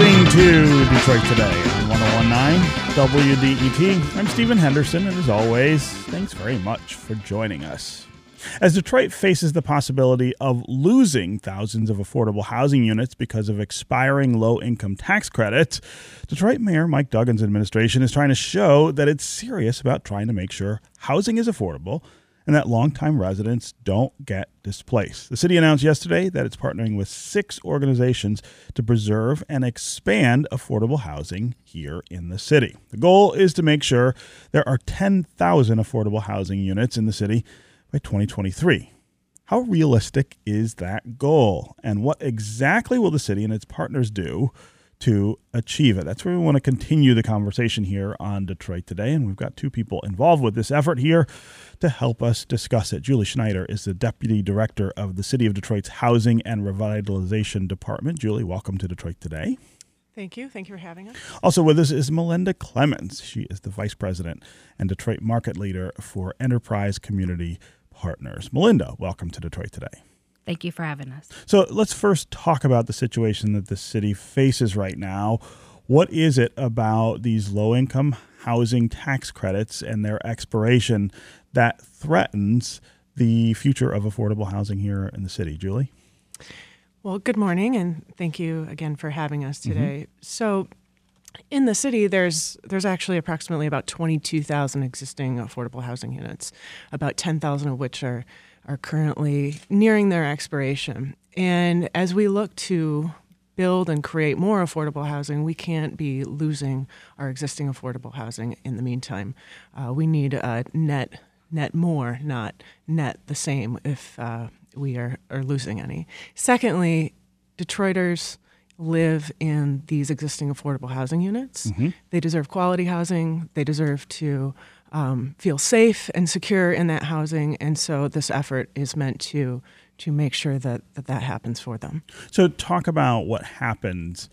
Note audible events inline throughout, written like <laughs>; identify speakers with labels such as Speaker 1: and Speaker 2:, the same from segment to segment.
Speaker 1: listening to Detroit Today on 1019 WDET. I'm Stephen Henderson, and as always, thanks very much for joining us. As Detroit faces the possibility of losing thousands of affordable housing units because of expiring low income tax credits, Detroit Mayor Mike Duggan's administration is trying to show that it's serious about trying to make sure housing is affordable and that longtime residents don't get displaced. The city announced yesterday that it's partnering with six organizations to preserve and expand affordable housing here in the city. The goal is to make sure there are 10,000 affordable housing units in the city by 2023. How realistic is that goal? And what exactly will the city and its partners do to achieve it? That's where we want to continue the conversation here on Detroit Today. And we've got two people involved with this effort here to help us discuss it. Julie Schneider is the Deputy Director of the City of Detroit's Housing and Revitalization Department. Julie, welcome to Detroit Today.
Speaker 2: Thank you. Thank you for having us.
Speaker 1: Also with us is Melinda Clemens. She is the Vice President and Detroit Market Leader for Enterprise Community Partners. Melinda, welcome to Detroit Today.
Speaker 3: Thank you for having us.
Speaker 1: So let's first talk about the situation that the city faces right now. What is it about these low income housing tax credits and their expiration that threatens the future of affordable housing here in the city? Julie?
Speaker 2: Well, good morning, and thank you again for having us today. Mm-hmm. So, in the city, there's there's actually approximately about 22,000 existing affordable housing units, about 10,000 of which are are currently nearing their expiration. And as we look to build and create more affordable housing, we can't be losing our existing affordable housing in the meantime. Uh, we need a net net more, not net the same if uh, we are, are losing any. Secondly, Detroiters live in these existing affordable housing units. Mm-hmm. They deserve quality housing. They deserve to um, feel safe and secure in that housing. And so this effort is meant to to make sure that that, that happens for them.
Speaker 1: So talk about what happens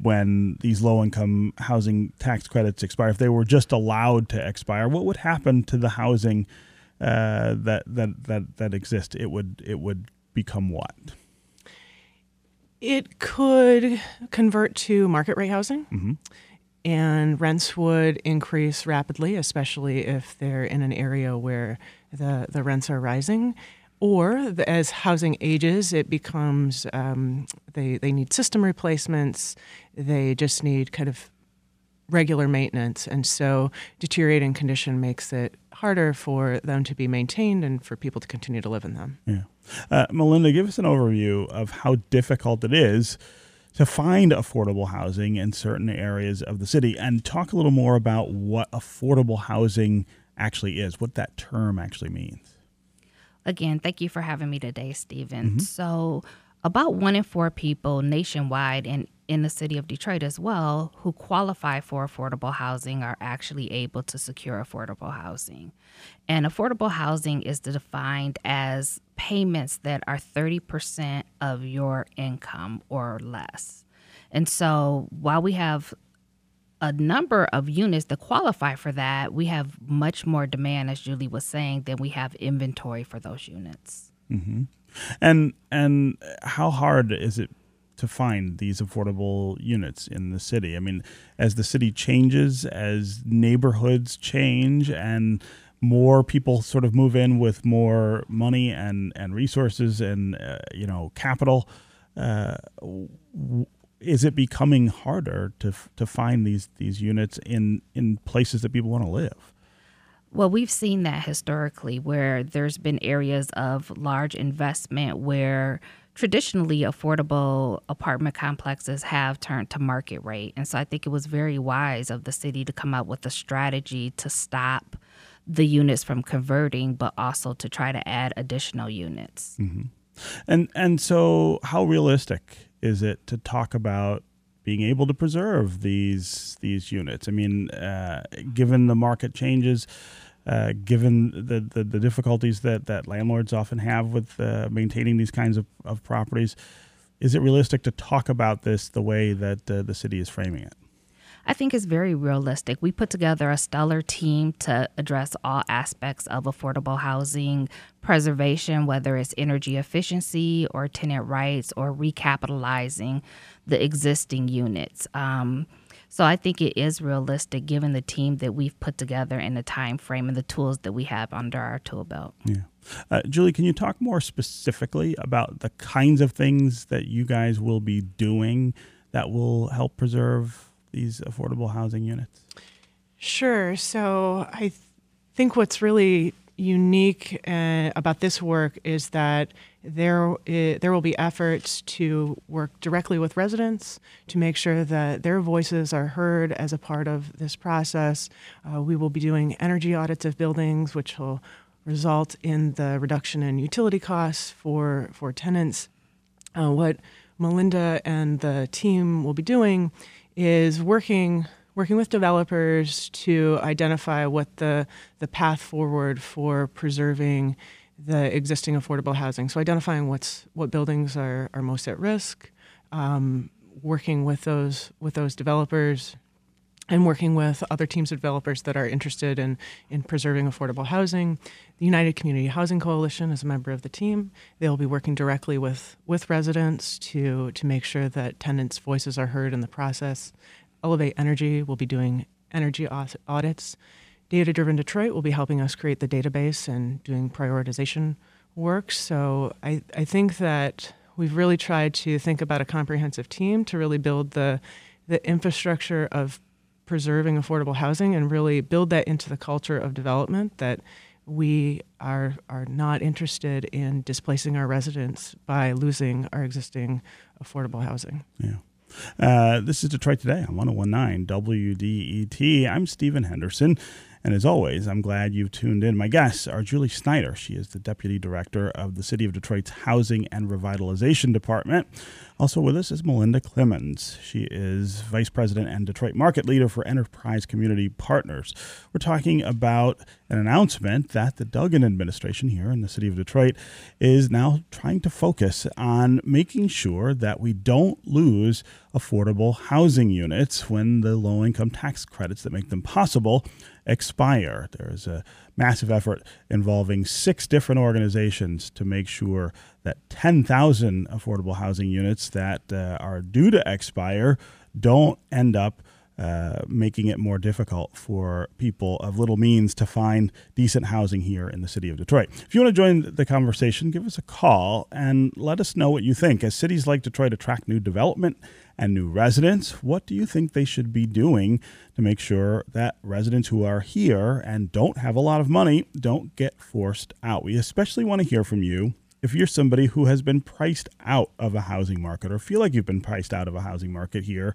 Speaker 1: when these low income housing tax credits expire. If they were just allowed to expire, what would happen to the housing uh, that that that that exists? It would it would become what?
Speaker 2: It could convert to market rate housing. Mm-hmm. And rents would increase rapidly, especially if they're in an area where the, the rents are rising or the, as housing ages, it becomes um, they they need system replacements. They just need kind of regular maintenance, and so deteriorating condition makes it harder for them to be maintained and for people to continue to live in them.
Speaker 1: Yeah, uh, Melinda, give us an overview of how difficult it is to find affordable housing in certain areas of the city, and talk a little more about what affordable housing actually is, what that term actually means
Speaker 3: again, thank you for having me today, Stephen. Mm-hmm. So, about one in four people nationwide and in the city of Detroit as well who qualify for affordable housing are actually able to secure affordable housing. And affordable housing is defined as payments that are 30% of your income or less. And so while we have a number of units that qualify for that, we have much more demand, as Julie was saying, than we have inventory for those units.
Speaker 1: Mm-hmm. And and how hard is it to find these affordable units in the city? I mean, as the city changes, as neighborhoods change, and more people sort of move in with more money and and resources and uh, you know capital. Uh, is it becoming harder to to find these these units in in places that people want to live?
Speaker 3: Well, we've seen that historically where there's been areas of large investment where traditionally affordable apartment complexes have turned to market rate. And so I think it was very wise of the city to come up with a strategy to stop the units from converting, but also to try to add additional units.
Speaker 1: Mm-hmm. And and so how realistic is it to talk about being able to preserve these these units? I mean, uh, given the market changes, uh, given the, the, the, difficulties that, that landlords often have with uh, maintaining these kinds of, of properties, is it realistic to talk about this the way that uh, the city is framing it?
Speaker 3: I think it's very realistic. We put together a stellar team to address all aspects of affordable housing preservation, whether it's energy efficiency or tenant rights or recapitalizing the existing units. Um, so I think it is realistic given the team that we've put together and the time frame and the tools that we have under our tool belt.
Speaker 1: Yeah. Uh, Julie, can you talk more specifically about the kinds of things that you guys will be doing that will help preserve these affordable housing units?
Speaker 2: Sure. So I th- think what's really unique uh, about this work is that there uh, there will be efforts to work directly with residents to make sure that their voices are heard as a part of this process. Uh, we will be doing energy audits of buildings, which will result in the reduction in utility costs for for tenants. Uh, what Melinda and the team will be doing is working working with developers to identify what the, the path forward for preserving the existing affordable housing. So identifying what's what buildings are, are most at risk, um, working with those with those developers, and working with other teams of developers that are interested in in preserving affordable housing. The United Community Housing Coalition is a member of the team. They'll be working directly with with residents to to make sure that tenants' voices are heard in the process. Elevate Energy will be doing energy audits. Data Driven Detroit will be helping us create the database and doing prioritization work. So I, I think that we've really tried to think about a comprehensive team to really build the, the infrastructure of preserving affordable housing and really build that into the culture of development that we are are not interested in displacing our residents by losing our existing affordable housing.
Speaker 1: Yeah. Uh, this is Detroit Today on 1019 WDET. I'm Stephen Henderson. And as always, I'm glad you've tuned in. My guests are Julie Schneider. She is the Deputy Director of the City of Detroit's Housing and Revitalization Department. Also with us is Melinda Clemens. She is Vice President and Detroit Market Leader for Enterprise Community Partners. We're talking about an announcement that the Duggan administration here in the city of Detroit is now trying to focus on making sure that we don't lose affordable housing units when the low income tax credits that make them possible expire. There is a massive effort involving six different organizations to make sure that 10,000 affordable housing units that uh, are due to expire don't end up uh, making it more difficult for people of little means to find decent housing here in the city of Detroit. If you want to join the conversation, give us a call and let us know what you think. As cities like Detroit attract new development and new residents, what do you think they should be doing to make sure that residents who are here and don't have a lot of money don't get forced out? We especially want to hear from you if you're somebody who has been priced out of a housing market or feel like you've been priced out of a housing market here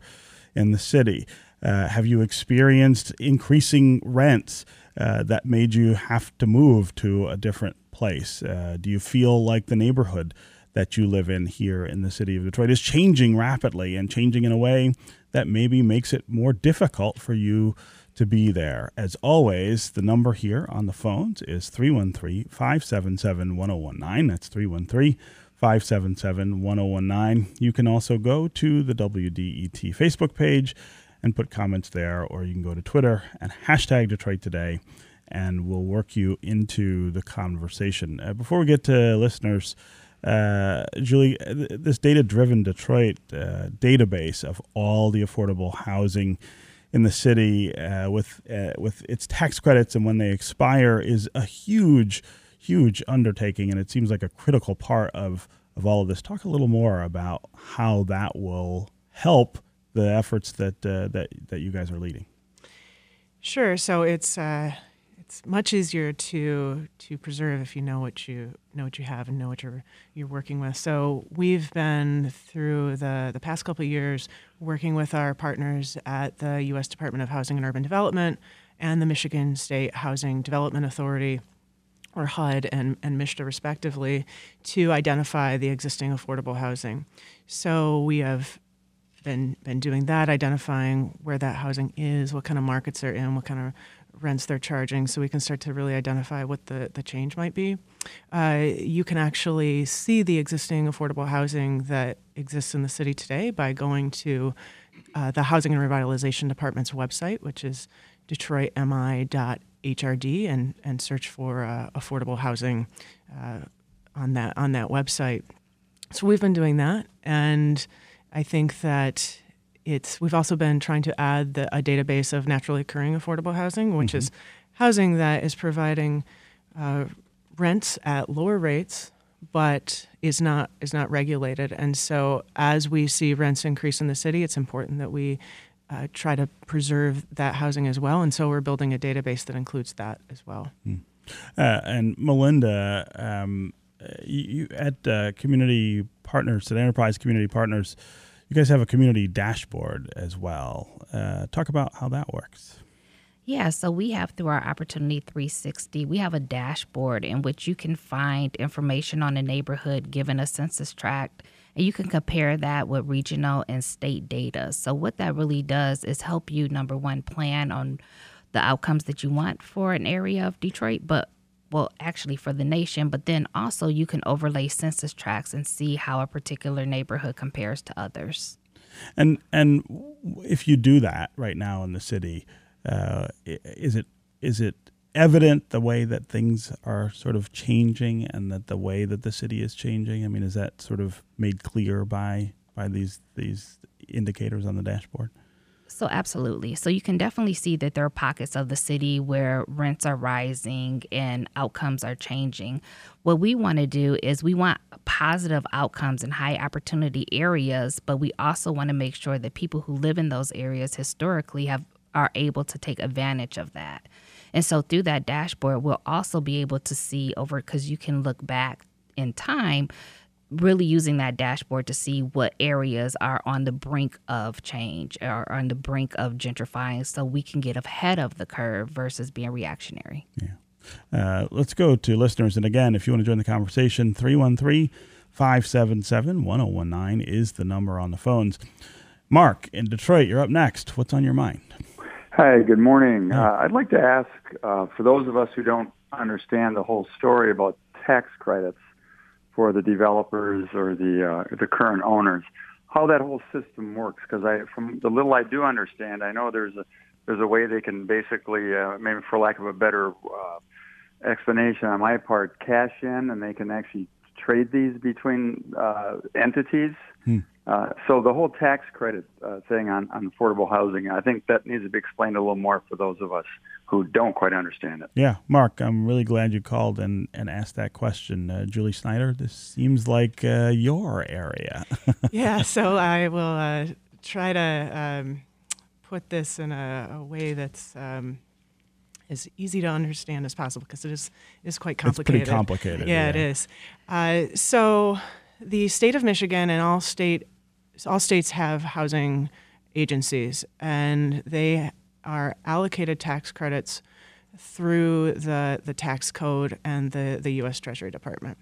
Speaker 1: in the city. Uh, have you experienced increasing rents uh, that made you have to move to a different place? Uh, do you feel like the neighborhood that you live in here in the city of Detroit is changing rapidly and changing in a way that maybe makes it more difficult for you to be there? As always, the number here on the phones is 313 577 1019. That's 313 577 1019. You can also go to the WDET Facebook page and put comments there, or you can go to Twitter and hashtag Detroit Today, and we'll work you into the conversation. Uh, before we get to listeners, uh, Julie, this data driven Detroit uh, database of all the affordable housing in the city uh, with uh, with its tax credits and when they expire is a huge, huge undertaking, and it seems like a critical part of of all of this. Talk a little more about how that will help the efforts that uh, that that you guys are leading.
Speaker 2: Sure. So it's uh, it's much easier to to preserve if you know what you know what you have and know what you're you're working with. So we've been through the the past couple years working with our partners at the U.S. Department of Housing and Urban Development and the Michigan State Housing Development Authority or HUD and, and MSHDA respectively, to identify the existing affordable housing. So we have been been doing that, identifying where that housing is, what kind of markets they're in, what kind of rents they're charging, so we can start to really identify what the, the change might be. Uh, you can actually see the existing affordable housing that exists in the city today by going to uh, the Housing and Revitalization Department's website, which is detroitmi.hrd, and, and search for uh, affordable housing uh, on that on that website. So we've been doing that, and I think that it's we've also been trying to add the, a database of naturally occurring affordable housing, which is housing that is providing uh, rents at lower rates but is not is not regulated. And so, as we see rents increase in the city, it's important that we uh, try to preserve that housing as well. And so, we're building a database that includes that as well.
Speaker 1: Uh, and Melinda, um, you, you at uh, Community Partners, at Enterprise Community Partners, you guys have a community dashboard as well. Uh, talk about how that works.
Speaker 3: Yeah, so we have through our Opportunity 360, we have a dashboard in which you can find information on a neighborhood given a census tract, and you can compare that with regional and state data. So, what that really does is help you, number one, plan on the outcomes that you want for an area of Detroit, but well, actually for the nation, but then also you can overlay census tracts and see how a particular neighborhood compares to others.
Speaker 1: And and if you do that right now in the city, uh, is it is it evident the way that things are sort of changing and that the way that the city is changing? I mean, is that sort of made clear by by these these indicators on the dashboard?
Speaker 3: So, absolutely. So, you can definitely see that there are pockets of the city where rents are rising and outcomes are changing. What we want to do is we want positive outcomes in high opportunity areas, but we also want to make sure that people who live in those areas historically have are able to take advantage of that. And so through that dashboard, we'll also be able to see over because you can look back in time, really using that dashboard to see what areas are on the brink of change or on the brink of gentrifying so we can get ahead of the curve versus being reactionary.
Speaker 1: Yeah. Uh, let's go to listeners. And again, if you want to join the conversation, 313 577 1019 is the number on the phones. Mark in Detroit, you're up next. What's on your mind?
Speaker 4: Hi, good morning. Uh, I'd like to ask uh, for those of us who don't understand the whole story about tax credits for the developers or the uh, the current owners, how that whole system works. Because I, from the little I do understand, I know there's a there's a way they can basically, uh, maybe for lack of a better uh, explanation on my part, cash in and they can actually trade these between uh, entities. Hmm. Uh, so the whole tax credit uh, thing on, on affordable housing, I think that needs to be explained a little more for those of us who don't quite understand it.
Speaker 1: Yeah, Mark, I'm really glad you called and, and asked that question. Uh, Julie Schneider, this seems like uh, your area. <laughs>
Speaker 2: yeah, so I will uh, try to um, put this in a, a way that's um, as easy to understand as possible because it is, is quite complicated.
Speaker 1: It's pretty complicated.
Speaker 2: Yeah,
Speaker 1: yeah.
Speaker 2: it is. so the state of Michigan and all state all states have housing agencies, and they are allocated tax credits through the, the tax code and the, the U.S. Treasury Department.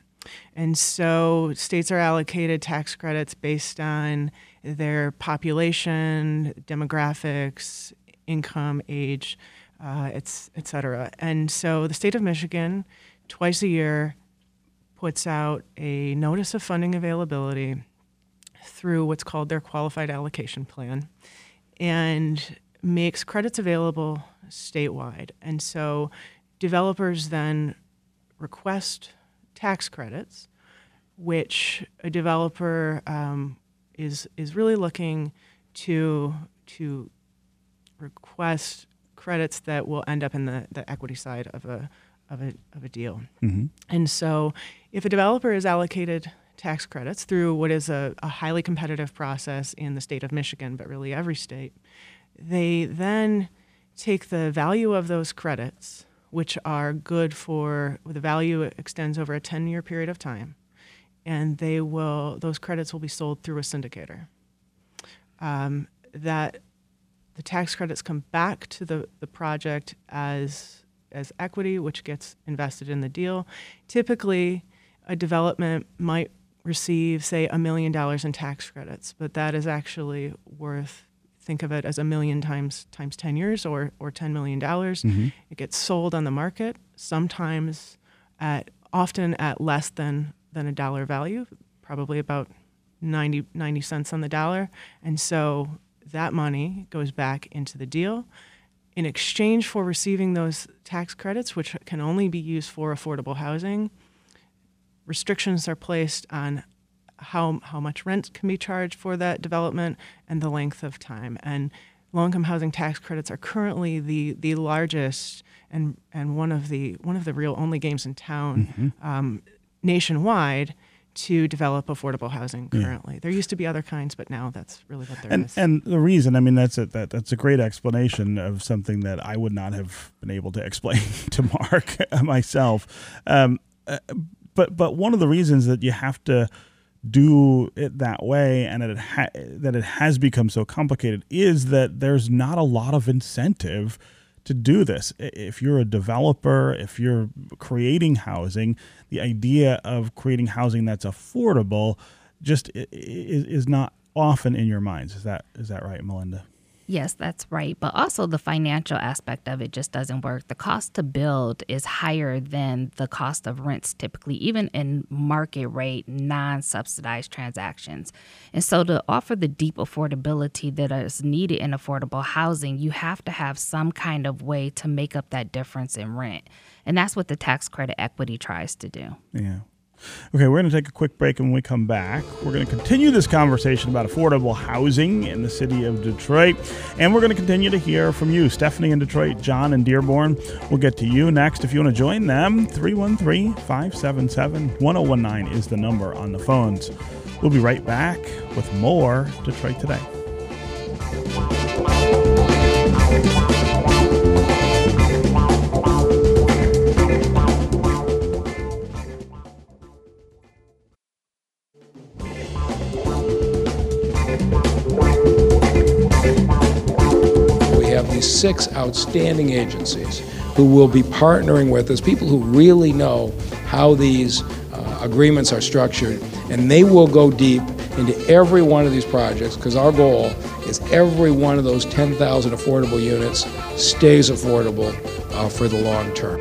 Speaker 2: And so states are allocated tax credits based on their population, demographics, income, age, uh, et, et cetera. And so the state of Michigan, twice a year, puts out a notice of funding availability through what's called their qualified allocation plan and makes credits available statewide. And so developers then request tax credits, which a developer um, is is really looking to to request credits that will end up in the, the equity side of a of a of a deal. Mm-hmm. And so, if a developer is allocated tax credits through what is a, a, highly competitive process in the state of Michigan, but really every state. They then take the value of those credits, which are good for the value extends over a 10 year period of time, and they will those credits will be sold through a syndicator. Um, that the tax credits come back to the, the project as as equity, which gets invested in the deal. Typically, a development might receive, say, a million dollars in tax credits, but that is actually worth think of it as a million times times 10 years or, or $10 million. Mm-hmm. It gets sold on the market, sometimes at often at less than, than a dollar value, probably about 90, 90 cents on the dollar. And so that money goes back into the deal. In exchange for receiving those tax credits, which can only be used for affordable housing, restrictions are placed on how how much rent can be charged for that development and the length of time. And low income housing tax credits are currently the the largest and and one of the one of the real only games in town mm-hmm. um, nationwide to develop affordable housing currently. Yeah. There used to be other kinds, but now that's really what there
Speaker 1: and,
Speaker 2: is.
Speaker 1: and, the reason, I mean, that's a, that, that's a great explanation of something that I would not have been able to <laughs> explain to Mark <laughs> myself. Um, uh, but but one of the reasons that you have to do it that way and that it ha- that it has become so complicated is that there's not a lot of incentive to do this. If you're a developer, if you're creating housing, the idea of creating housing that's affordable just is, is not often in your minds. Is that is that right, Melinda?
Speaker 3: Yes, that's right. But also the financial aspect of it just doesn't work. The cost to build is higher than the cost of rents typically, even in market rate, non subsidized transactions. And so to offer the deep affordability that is needed in affordable housing, you have to have some kind of way to make up that difference in rent. And that's what the tax credit equity tries to do.
Speaker 1: Yeah. Okay, we're going to take a quick break, and when we come back, we're going to continue this conversation about affordable housing in the city of Detroit. And we're going to continue to hear from you, Stephanie in Detroit, John in Dearborn. We'll get to you next. If you want to join them, 313 577 1019 is the number on the phones. We'll be right back with more Detroit Today.
Speaker 5: Six outstanding agencies who will be partnering with us, people who really know how these uh, agreements are structured, and they will go deep into every one of these projects because our goal is every one of those 10,000 affordable units stays affordable uh, for the long term.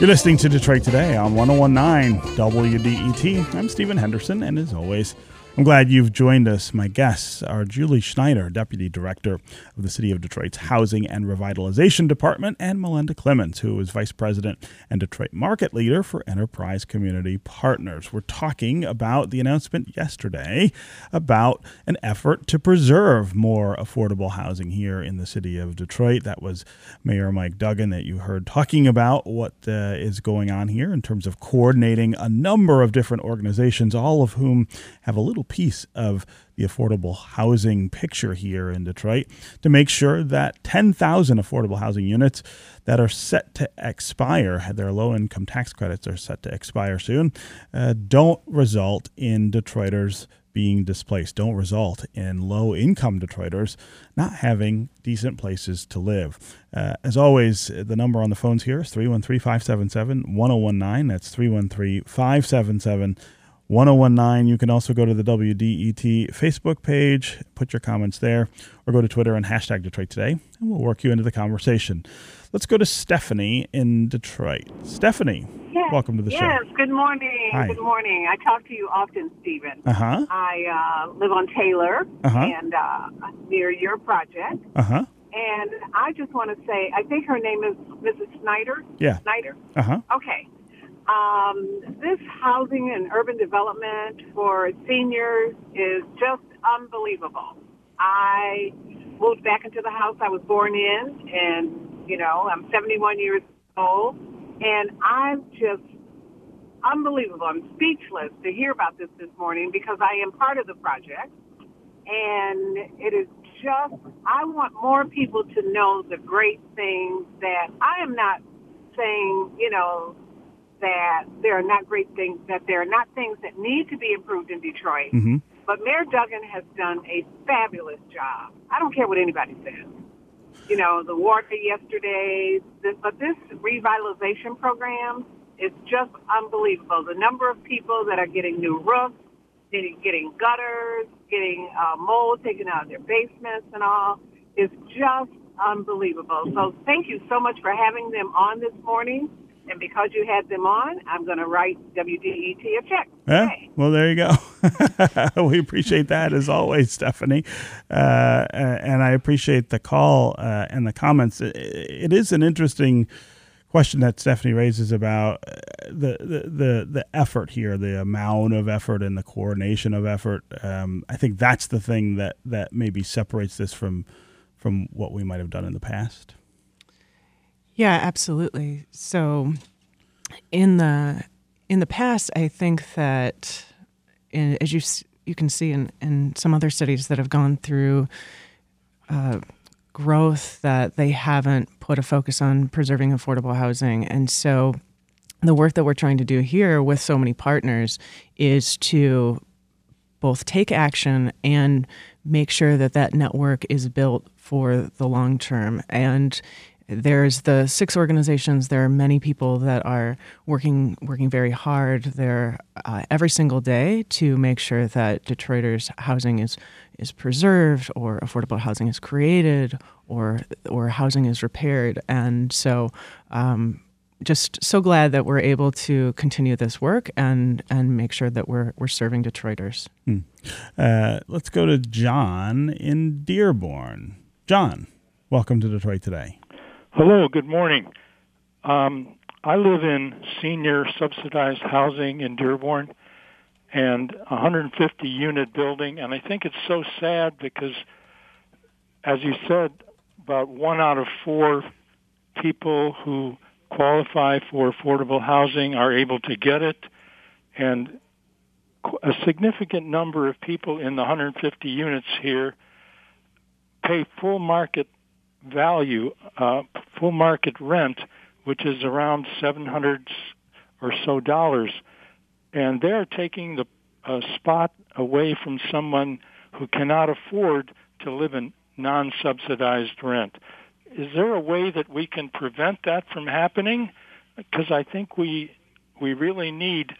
Speaker 1: You're listening to Detroit Today on 1019 WDET. I'm Stephen Henderson, and as always, I'm glad you've joined us. My guests are Julie Schneider, Deputy Director of the City of Detroit's Housing and Revitalization Department, and Melinda Clemens, who is Vice President and Detroit Market Leader for Enterprise Community Partners. We're talking about the announcement yesterday about an effort to preserve more affordable housing here in the city of Detroit. That was Mayor Mike Duggan that you heard talking about what uh, is going on here in terms of coordinating a number of different organizations, all of whom have a little piece of the affordable housing picture here in Detroit to make sure that 10,000 affordable housing units that are set to expire, their low income tax credits are set to expire soon, uh, don't result in Detroiters being displaced, don't result in low income Detroiters not having decent places to live. Uh, as always, the number on the phones here is 313 577 1019. That's 313 577 1019. You can also go to the WDET Facebook page, put your comments there, or go to Twitter and hashtag Detroit Today, and we'll work you into the conversation. Let's go to Stephanie in Detroit. Stephanie, yes. welcome to the
Speaker 6: yes.
Speaker 1: show.
Speaker 6: Yes, good morning.
Speaker 1: Hi.
Speaker 6: Good morning. I talk to you often, Stephen.
Speaker 1: Uh-huh.
Speaker 6: I uh, live on Taylor
Speaker 1: uh-huh.
Speaker 6: and uh, near your project.
Speaker 1: Uh-huh.
Speaker 6: And I just want to say, I think her name is Mrs. Snyder.
Speaker 1: Yeah.
Speaker 6: Snyder?
Speaker 1: Uh-huh.
Speaker 6: Okay. Um, this housing and urban development for seniors is just unbelievable. I moved back into the house I was born in, and you know I'm 71 years old, and I'm just unbelievable. I'm speechless to hear about this this morning because I am part of the project, and it is just I want more people to know the great things that I am not saying, you know, that there are not great things, that there are not things that need to be improved in Detroit.
Speaker 1: Mm-hmm.
Speaker 6: But Mayor Duggan has done a fabulous job. I don't care what anybody says. You know, the water yesterday, this, but this revitalization program is just unbelievable. The number of people that are getting new roofs, getting, getting gutters, getting uh, mold taken out of their basements and all is just unbelievable. So thank you so much for having them on this morning And because you had them on, I'm going to write WDET a check.
Speaker 1: Yeah. Well, there you go. <laughs> we appreciate that as always, Stephanie. Uh, and I appreciate the call uh, and the comments. It is an interesting question that Stephanie raises about uh, the, the, the, the effort here, the amount of effort and the coordination of effort. Um, I think that's the thing that, that maybe separates this from, from what we might have done in the past.
Speaker 2: Yeah, absolutely. So in the in the past, I think that in, as you you can see in, in some other cities that have gone through uh, growth that they haven't put a focus on preserving affordable housing, and so the work that we're trying to do here with so many partners is to both take action and make sure that that network is built for the long term and there's the six organizations. There are many people that are working working very hard there uh, every single day to make sure that Detroiters' housing is is preserved, or affordable housing is created, or or housing is repaired. And so, um, just so glad that we're able to continue this work and and make sure that we're we're serving Detroiters. Hmm.
Speaker 1: Uh, let's go to John in Dearborn. John, welcome to Detroit today.
Speaker 7: Hello, good morning. Um, I live in senior subsidized housing in Dearborn and 150 unit building, and I think it's so sad because, as you said, about one out of four people who qualify for affordable housing are able to get it, and a significant number of people in the 150 units here pay full market value, uh, full market rent, which is around 700 or so dollars. And they're taking the uh, spot away from someone who cannot afford to live in non-subsidized rent. Is there a way that we can prevent that from happening? Because I think we we really need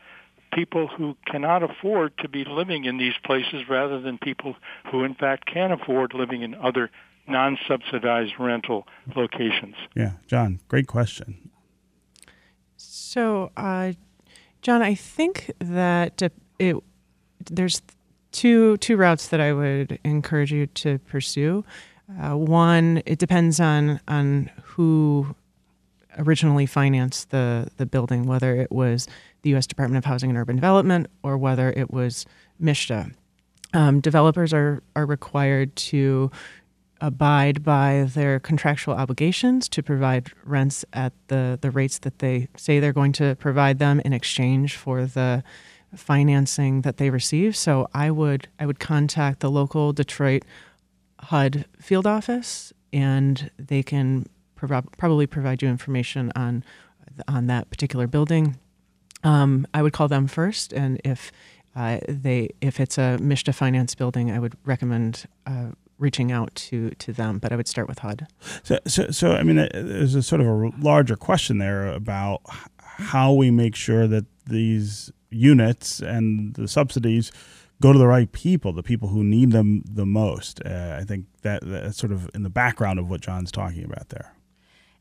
Speaker 7: people who cannot afford to be living in these places rather than people who in fact can afford living in other non-subsidized rental locations?
Speaker 1: Yeah, John, great question.
Speaker 2: So, uh, John, I think that it there's two two routes that I would encourage you to pursue. Uh, one, it depends on on who originally financed the the building, whether it was the U.S. Department of Housing and Urban Development or whether it was MSHDA. Um, developers are are required to abide by their contractual obligations to provide rents at the, the rates that they say they're going to provide them in exchange for the financing that they receive. So I would I would contact the local Detroit HUD field office, and they can prov- probably provide you information on on that particular building. Um, I would call them first, and if uh, they if it's a MSHDA finance building, I would recommend uh, reaching out to to them. But I would start with HUD.
Speaker 1: So, so, so I mean, uh, there's a sort of a larger question there about how we make sure that these units and the subsidies go to the right people, the people who need them the most. Uh, I think that that's sort of in the background of what John's talking about there.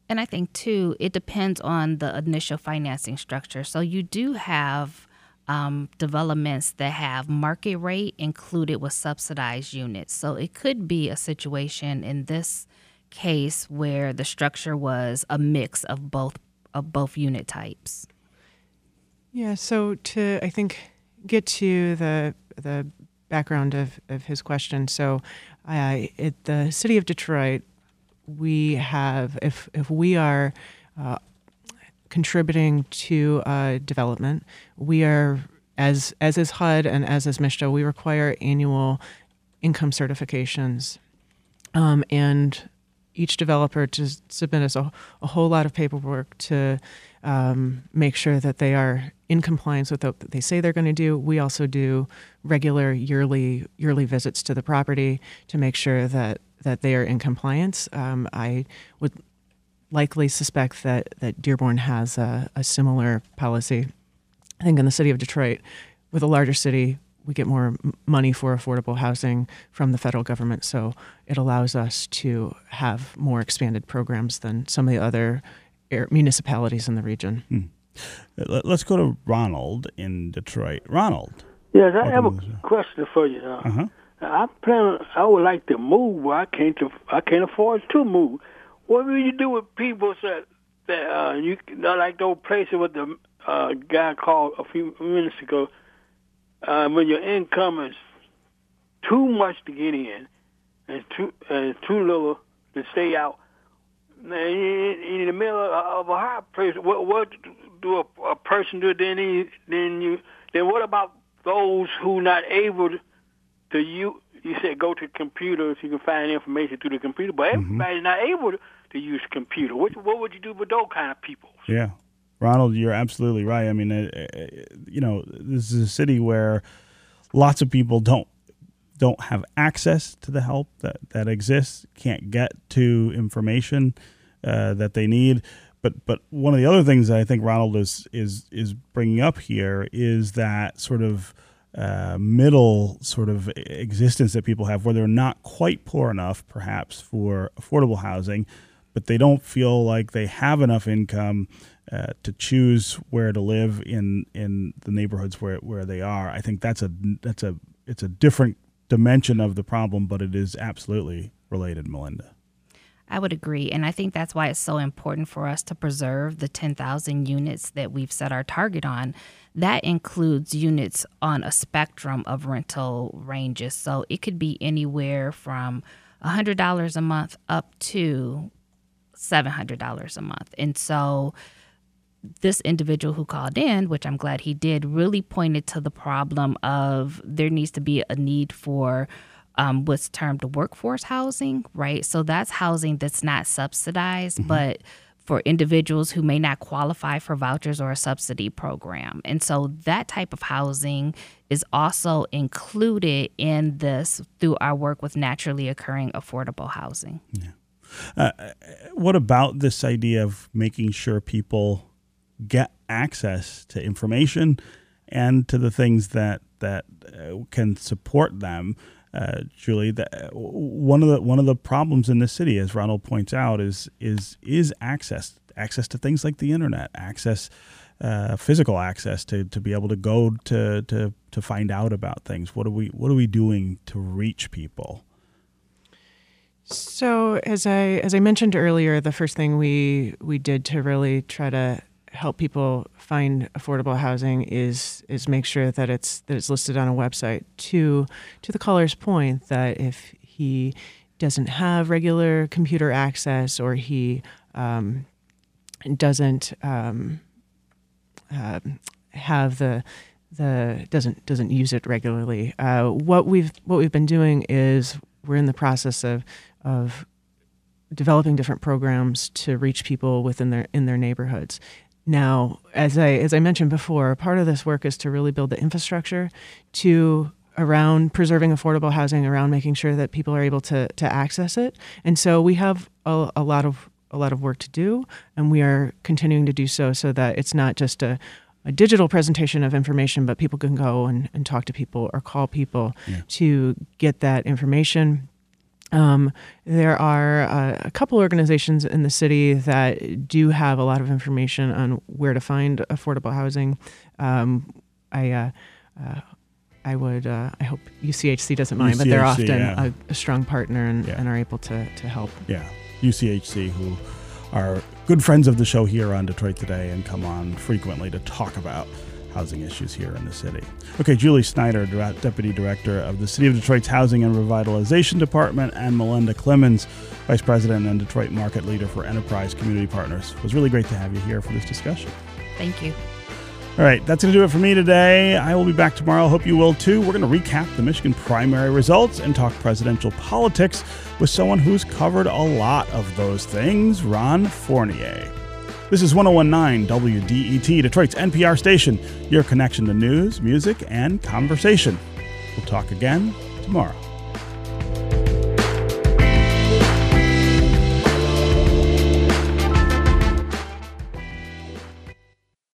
Speaker 3: And I think too, it depends on the initial financing structure. So you do have um, developments that have market rate included with subsidized units. So it could be a situation in this case where the structure was a mix of both of both unit types.
Speaker 2: Yeah. So to I think get to the the background of, of his question. So, uh, at the city of Detroit, we have if if we are uh, contributing to uh, development. We are, as as is HUD and as is MSHDA, we require annual income certifications, um, and each developer to submit us a, a whole lot of paperwork to um, make sure that they are in compliance with what they say they're going to do. We also do regular yearly yearly visits to the property to make sure that that they are in compliance. Um, I would likely suspect that, that Dearborn has a, a similar policy. I think in the city of Detroit, with a larger city, we get more money for affordable housing from the federal government, so it allows us to have more expanded programs than some of the other municipalities in the region.
Speaker 1: Hmm. Let's go to Ronald in Detroit. Ronald.
Speaker 8: Yes, I have a question for you. Uh, uh-huh. I plan. I would like to move. but I can't. I can't afford to move. What will you do with people that that uh, you not like those places with the uh, guy called a few minutes ago? Uh, when your income is too much to get in and too and too little to stay out. In, in the middle of a hot place, what what do a, a person do? Then he, then you then what about those who not able to you? You said go to computers. You can find information through the computer, but mm-hmm. everybody's mm-hmm. not able to, to use computer. What what would you do with those kind of people?
Speaker 1: Yeah, Ronald, you're absolutely right. I mean, uh, uh, you know, this is a city where lots of people don't don't have access to the help that, that exists, can't get to information uh, that they need. But but one of the other things that I think Ronald is is is bringing up here is that sort of uh, middle sort of existence that people have, where they're not quite poor enough, perhaps for affordable housing, but they don't feel like they have enough income uh, to choose where to live in in the neighborhoods where where they are. I think that's a that's a it's a different dimension of the problem, but it is absolutely related, Melinda.
Speaker 3: I would agree. And I think that's why it's so important for us to preserve the 10,000 units that we've set our target on. That includes units on a spectrum of rental ranges. So it could be anywhere from $100 a month up to $700 a month. And so this individual who called in, which I'm glad he did, really pointed to the problem of there needs to be a need for um, what's termed workforce housing, right? So that's housing that's not subsidized, mm-hmm. but for individuals who may not qualify for vouchers or a subsidy program. And so that type of housing is also included in this through our work with naturally occurring affordable housing.
Speaker 1: Yeah. Uh, what about this idea of making sure people get access to information and to the things that that uh, can support them? Uh, Julie, that uh, one of the one of the problems in this city, as Ronald points out, is is is access access to things like the internet, access. Uh, physical access to, to be able to go to, to to find out about things. What are we What are we doing to reach people?
Speaker 2: So as I as I mentioned earlier, the first thing we we did to really try to help people find affordable housing is is make sure that it's that it's listed on a website. To to the caller's point that if he doesn't have regular computer access or he um, doesn't um, uh, have the the doesn't doesn't use it regularly. Uh, what we've what we've been doing is we're in the process of of developing different programs to reach people within their in their neighborhoods. Now, as I as I mentioned before, part of this work is to really build the infrastructure to around preserving affordable housing, around making sure that people are able to to access it. And so we have a, a lot of a lot of work to do, and we are continuing to do so so that it's not just a a digital presentation of information, but people can go and, and talk to people or call people yeah. to get that information. Um, there are uh, a couple organizations in the city that do have a lot of information on where to find affordable housing. Um, I uh, uh, I would uh, I hope UCHC doesn't mind, UCHC, but they're often yeah. a, a, strong partner and, yeah. and, are able to, to help.
Speaker 1: Yeah, UCHC who are good friends of the show here on Detroit Today and come on frequently to talk about housing issues here in the city. Okay, Julie Schneider, Deputy Director of the City of Detroit's Housing and Revitalization Department, and Melinda Clemens, Vice President and Detroit Market Leader for Enterprise Community Partners. It was really great to have you here for this discussion.
Speaker 3: Thank you.
Speaker 1: All right, that's going to do it for me today. I will be back tomorrow. Hope you will too. We're going to recap the Michigan primary results and talk presidential politics with someone who's covered a lot of those things, Ron Fournier. This is 1019 WDET, Detroit's NPR station, your connection to news, music, and conversation. We'll talk again tomorrow.